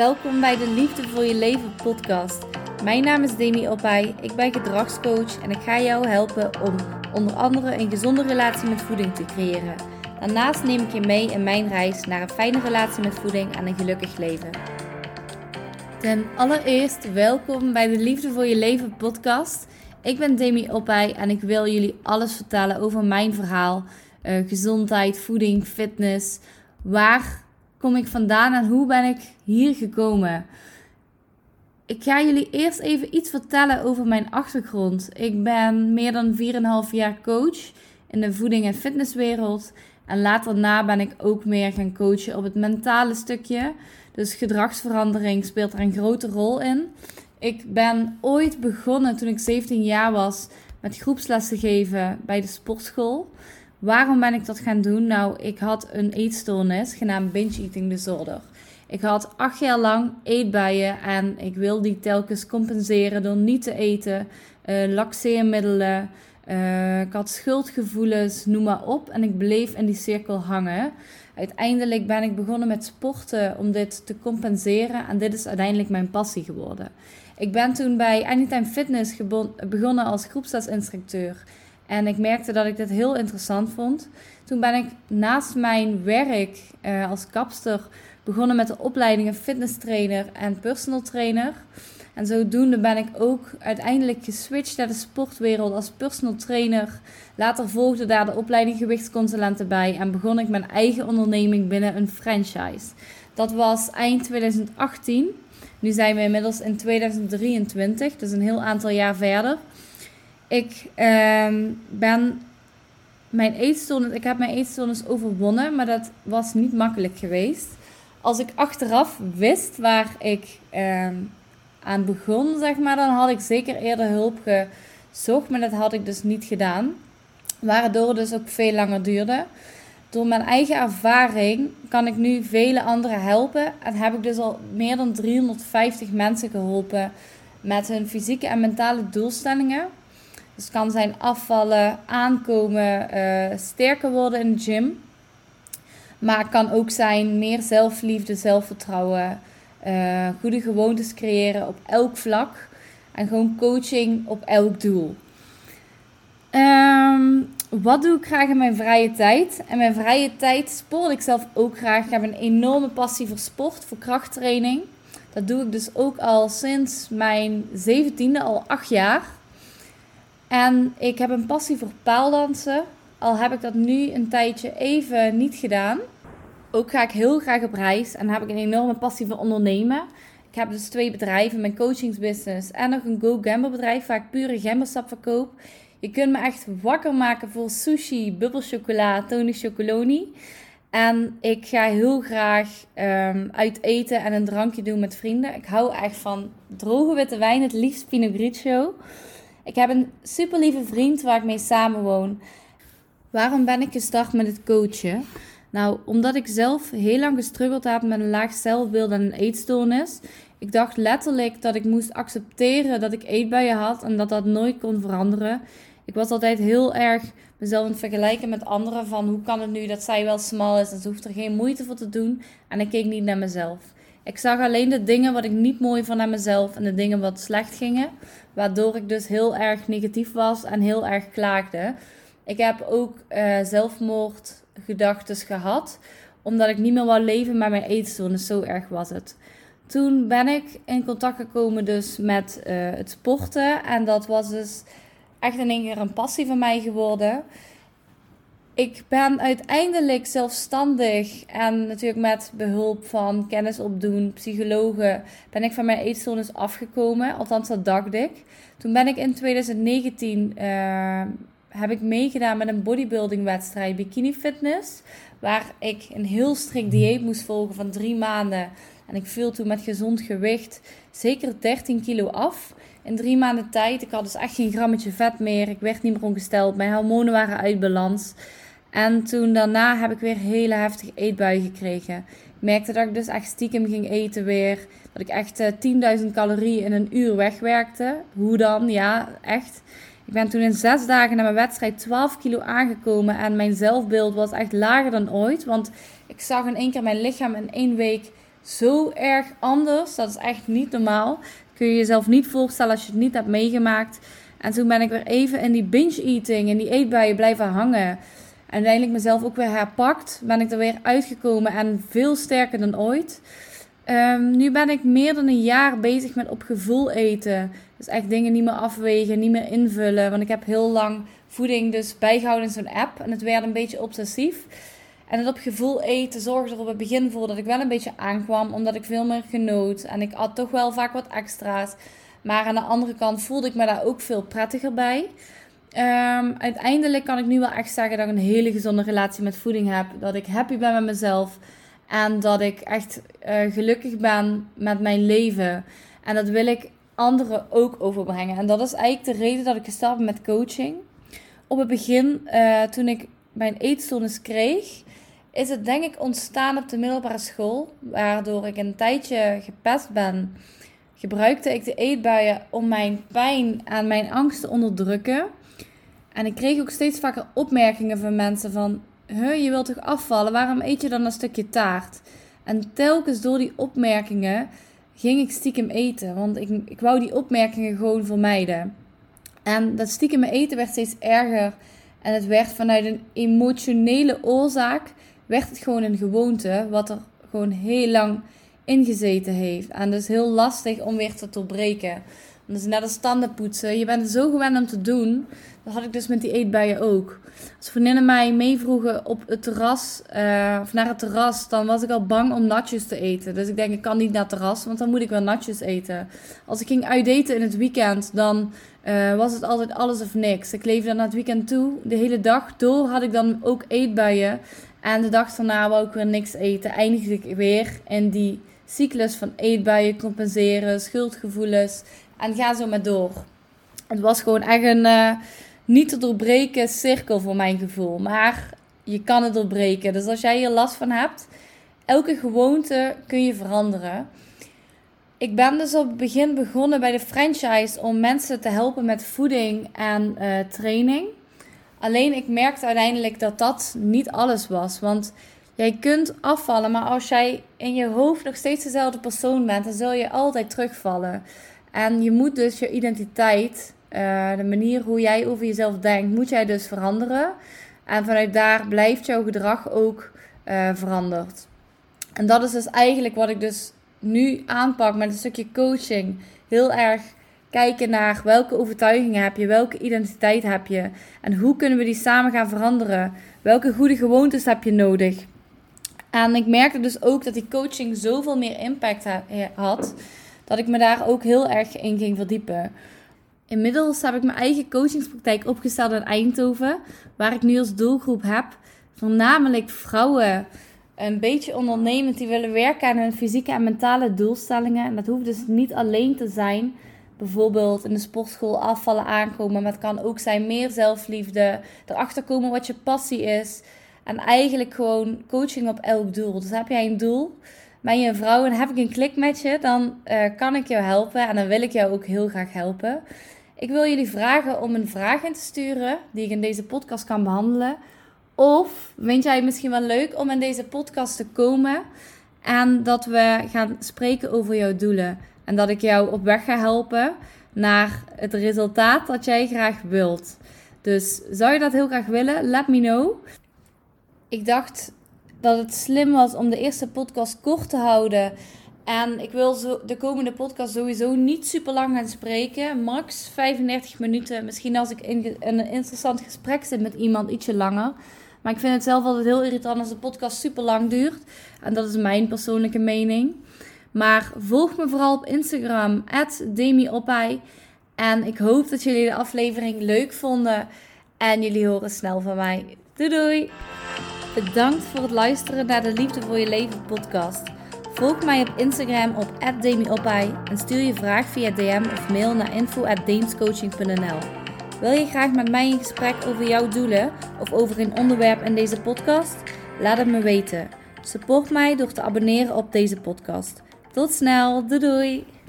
Welkom bij de Liefde voor je leven podcast. Mijn naam is Demi Opai, ik ben gedragscoach en ik ga jou helpen om onder andere een gezonde relatie met voeding te creëren. Daarnaast neem ik je mee in mijn reis naar een fijne relatie met voeding en een gelukkig leven. Ten allereerst welkom bij de Liefde voor je leven podcast. Ik ben Demi Opai en ik wil jullie alles vertellen over mijn verhaal. Uh, gezondheid, voeding, fitness. Waar kom ik vandaan en hoe ben ik hier gekomen? Ik ga jullie eerst even iets vertellen over mijn achtergrond. Ik ben meer dan 4,5 jaar coach in de voeding- en fitnesswereld. En later na ben ik ook meer gaan coachen op het mentale stukje. Dus gedragsverandering speelt er een grote rol in. Ik ben ooit begonnen toen ik 17 jaar was met groepslessen geven bij de sportschool. Waarom ben ik dat gaan doen? Nou, ik had een eetstoornis genaamd binge eating disorder. Ik had acht jaar lang eetbuien en ik wil die telkens compenseren door niet te eten, uh, laxeermiddelen. Uh, ik had schuldgevoelens, noem maar op. En ik bleef in die cirkel hangen. Uiteindelijk ben ik begonnen met sporten om dit te compenseren. En dit is uiteindelijk mijn passie geworden. Ik ben toen bij Anytime Fitness begonnen als groepslesinstructeur. En ik merkte dat ik dit heel interessant vond. Toen ben ik naast mijn werk uh, als kapster begonnen met de opleidingen fitness trainer en personal trainer. En zodoende ben ik ook uiteindelijk geswitcht naar de sportwereld als personal trainer. Later volgde daar de opleiding gewichtsconsulenten bij en begon ik mijn eigen onderneming binnen een franchise. Dat was eind 2018. Nu zijn we inmiddels in 2023, dus een heel aantal jaar verder. Ik ehm, ben mijn eetstoornis, ik heb mijn eetstoornis overwonnen, maar dat was niet makkelijk geweest. Als ik achteraf wist waar ik ehm, aan begon, zeg maar, dan had ik zeker eerder hulp gezocht, maar dat had ik dus niet gedaan. Waardoor het dus ook veel langer duurde. Door mijn eigen ervaring kan ik nu vele anderen helpen. En heb ik dus al meer dan 350 mensen geholpen met hun fysieke en mentale doelstellingen. Dus het kan zijn afvallen, aankomen, uh, sterker worden in de gym. Maar het kan ook zijn meer zelfliefde, zelfvertrouwen, uh, goede gewoontes creëren op elk vlak. En gewoon coaching op elk doel. Um, wat doe ik graag in mijn vrije tijd? En mijn vrije tijd sport ik zelf ook graag. Ik heb een enorme passie voor sport, voor krachttraining. Dat doe ik dus ook al sinds mijn zeventiende, al acht jaar. En ik heb een passie voor paaldansen. Al heb ik dat nu een tijdje even niet gedaan. Ook ga ik heel graag op reis en heb ik een enorme passie voor ondernemen. Ik heb dus twee bedrijven, mijn coachingsbusiness en nog een Go Gamble bedrijf waar ik pure gembersap verkoop. Je kunt me echt wakker maken voor sushi, bubbelchocola, Tony Chocoloni. En ik ga heel graag um, uit eten en een drankje doen met vrienden. Ik hou echt van droge witte wijn, het liefst Pinot Grigio. Ik heb een super lieve vriend waar ik mee samenwoon. Waarom ben ik gestart met het coachen? Nou, omdat ik zelf heel lang gestruggeld heb met een laag zelfbeeld en een eetstoornis. Ik dacht letterlijk dat ik moest accepteren dat ik eetbuien had en dat dat nooit kon veranderen. Ik was altijd heel erg mezelf aan het vergelijken met anderen. Van hoe kan het nu dat zij wel smal is en ze hoeft er geen moeite voor te doen. En ik keek niet naar mezelf. Ik zag alleen de dingen wat ik niet mooi vond aan mezelf en de dingen wat slecht gingen. Waardoor ik dus heel erg negatief was en heel erg klaagde. Ik heb ook uh, zelfmoordgedachten gehad. Omdat ik niet meer wou leven met mijn eetstoornis. Zo erg was het. Toen ben ik in contact gekomen dus met uh, het sporten. En dat was dus echt in één keer een passie van mij geworden. Ik ben uiteindelijk zelfstandig en natuurlijk met behulp van kennis opdoen, psychologen, ben ik van mijn eetstoornis afgekomen. Althans, dat dacht ik. Toen ben ik in 2019 uh, heb ik meegedaan met een bodybuilding wedstrijd, Bikini Fitness. Waar ik een heel strikt dieet moest volgen van drie maanden. En ik viel toen met gezond gewicht zeker 13 kilo af in drie maanden tijd. Ik had dus echt geen grammetje vet meer. Ik werd niet meer ongesteld. Mijn hormonen waren uit balans. En toen daarna heb ik weer hele heftige eetbuien gekregen. Ik merkte dat ik dus echt stiekem ging eten weer. Dat ik echt 10.000 eh, calorieën in een uur wegwerkte. Hoe dan? Ja, echt. Ik ben toen in zes dagen na mijn wedstrijd 12 kilo aangekomen. En mijn zelfbeeld was echt lager dan ooit. Want ik zag in één keer mijn lichaam in één week zo erg anders. Dat is echt niet normaal. Kun je jezelf niet voorstellen als je het niet hebt meegemaakt. En toen ben ik weer even in die binge-eating, in die eetbuien blijven hangen. Uiteindelijk mezelf ook weer herpakt. Ben ik er weer uitgekomen en veel sterker dan ooit. Ehm, nu ben ik meer dan een jaar bezig met op gevoel eten. Dus echt dingen niet meer afwegen, niet meer invullen. Want ik heb heel lang voeding dus bijgehouden in zo'n app. En het werd een beetje obsessief. En het op gevoel eten zorgde er op het begin voor dat ik wel een beetje aankwam. Omdat ik veel meer genoot. En ik at toch wel vaak wat extra's. Maar aan de andere kant voelde ik me daar ook veel prettiger bij. Um, uiteindelijk kan ik nu wel echt zeggen dat ik een hele gezonde relatie met voeding heb. Dat ik happy ben met mezelf. En dat ik echt uh, gelukkig ben met mijn leven. En dat wil ik anderen ook overbrengen. En dat is eigenlijk de reden dat ik gestart ben met coaching. Op het begin, uh, toen ik mijn eetstoornis kreeg, is het denk ik ontstaan op de middelbare school. Waardoor ik een tijdje gepest ben. Gebruikte ik de eetbuien om mijn pijn en mijn angst te onderdrukken. En ik kreeg ook steeds vaker opmerkingen van mensen van... Huh, je wilt toch afvallen? Waarom eet je dan een stukje taart? En telkens door die opmerkingen ging ik stiekem eten. Want ik, ik wou die opmerkingen gewoon vermijden. En dat stiekem eten werd steeds erger. En het werd vanuit een emotionele oorzaak, werd het gewoon een gewoonte, wat er gewoon heel lang ingezeten heeft. En dus heel lastig om weer te doorbreken. Dus net als tanden poetsen. Je bent het zo gewend om te doen. Dat had ik dus met die eetbuien ook. Als vriendinnen mij meevroegen op het terras, uh, of naar het terras, dan was ik al bang om natjes te eten. Dus ik denk, ik kan niet naar het terras, want dan moet ik wel natjes eten. Als ik ging uitdaten in het weekend, dan uh, was het altijd alles of niks. Ik leefde dan naar het weekend toe. De hele dag door had ik dan ook eetbuien. En de dag daarna wou ik weer niks eten. Eindigde ik weer in die cyclus van eetbuien, compenseren, schuldgevoelens. En ga zo maar door. Het was gewoon echt een uh, niet te doorbreken cirkel voor mijn gevoel. Maar je kan het doorbreken. Dus als jij hier last van hebt, elke gewoonte kun je veranderen. Ik ben dus op het begin begonnen bij de franchise om mensen te helpen met voeding en uh, training. Alleen ik merkte uiteindelijk dat dat niet alles was. Want jij kunt afvallen, maar als jij in je hoofd nog steeds dezelfde persoon bent, dan zul je altijd terugvallen. En je moet dus je identiteit, uh, de manier hoe jij over jezelf denkt, moet jij dus veranderen. En vanuit daar blijft jouw gedrag ook uh, veranderd. En dat is dus eigenlijk wat ik dus nu aanpak met een stukje coaching. Heel erg kijken naar welke overtuigingen heb je, welke identiteit heb je en hoe kunnen we die samen gaan veranderen. Welke goede gewoontes heb je nodig? En ik merkte dus ook dat die coaching zoveel meer impact had dat ik me daar ook heel erg in ging verdiepen. Inmiddels heb ik mijn eigen coachingspraktijk opgesteld in Eindhoven, waar ik nu als doelgroep heb voornamelijk vrouwen, een beetje ondernemend die willen werken aan hun fysieke en mentale doelstellingen. En dat hoeft dus niet alleen te zijn. Bijvoorbeeld in de sportschool afvallen aankomen, maar het kan ook zijn meer zelfliefde, erachter komen wat je passie is. En eigenlijk gewoon coaching op elk doel. Dus heb jij een doel, ben je een vrouw en heb ik een klik met je, dan uh, kan ik jou helpen en dan wil ik jou ook heel graag helpen. Ik wil jullie vragen om een vraag in te sturen die ik in deze podcast kan behandelen. Of vind jij het misschien wel leuk om in deze podcast te komen en dat we gaan spreken over jouw doelen en dat ik jou op weg ga helpen naar het resultaat dat jij graag wilt. Dus zou je dat heel graag willen? Let me know. Ik dacht dat het slim was om de eerste podcast kort te houden. En ik wil zo de komende podcast sowieso niet super lang gaan spreken. Max 35 minuten. Misschien als ik in een interessant gesprek zit met iemand, ietsje langer. Maar ik vind het zelf altijd heel irritant als de podcast super lang duurt. En dat is mijn persoonlijke mening. Maar volg me vooral op Instagram, DemiOpai. En ik hoop dat jullie de aflevering leuk vonden. En jullie horen snel van mij. Doei doei! Bedankt voor het luisteren naar de Liefde voor je Leven podcast. Volg mij op Instagram op @demiopai en stuur je vraag via DM of mail naar info@deemscoaching.nl. Wil je graag met mij in gesprek over jouw doelen of over een onderwerp in deze podcast? Laat het me weten. Support mij door te abonneren op deze podcast. Tot snel, doei doei!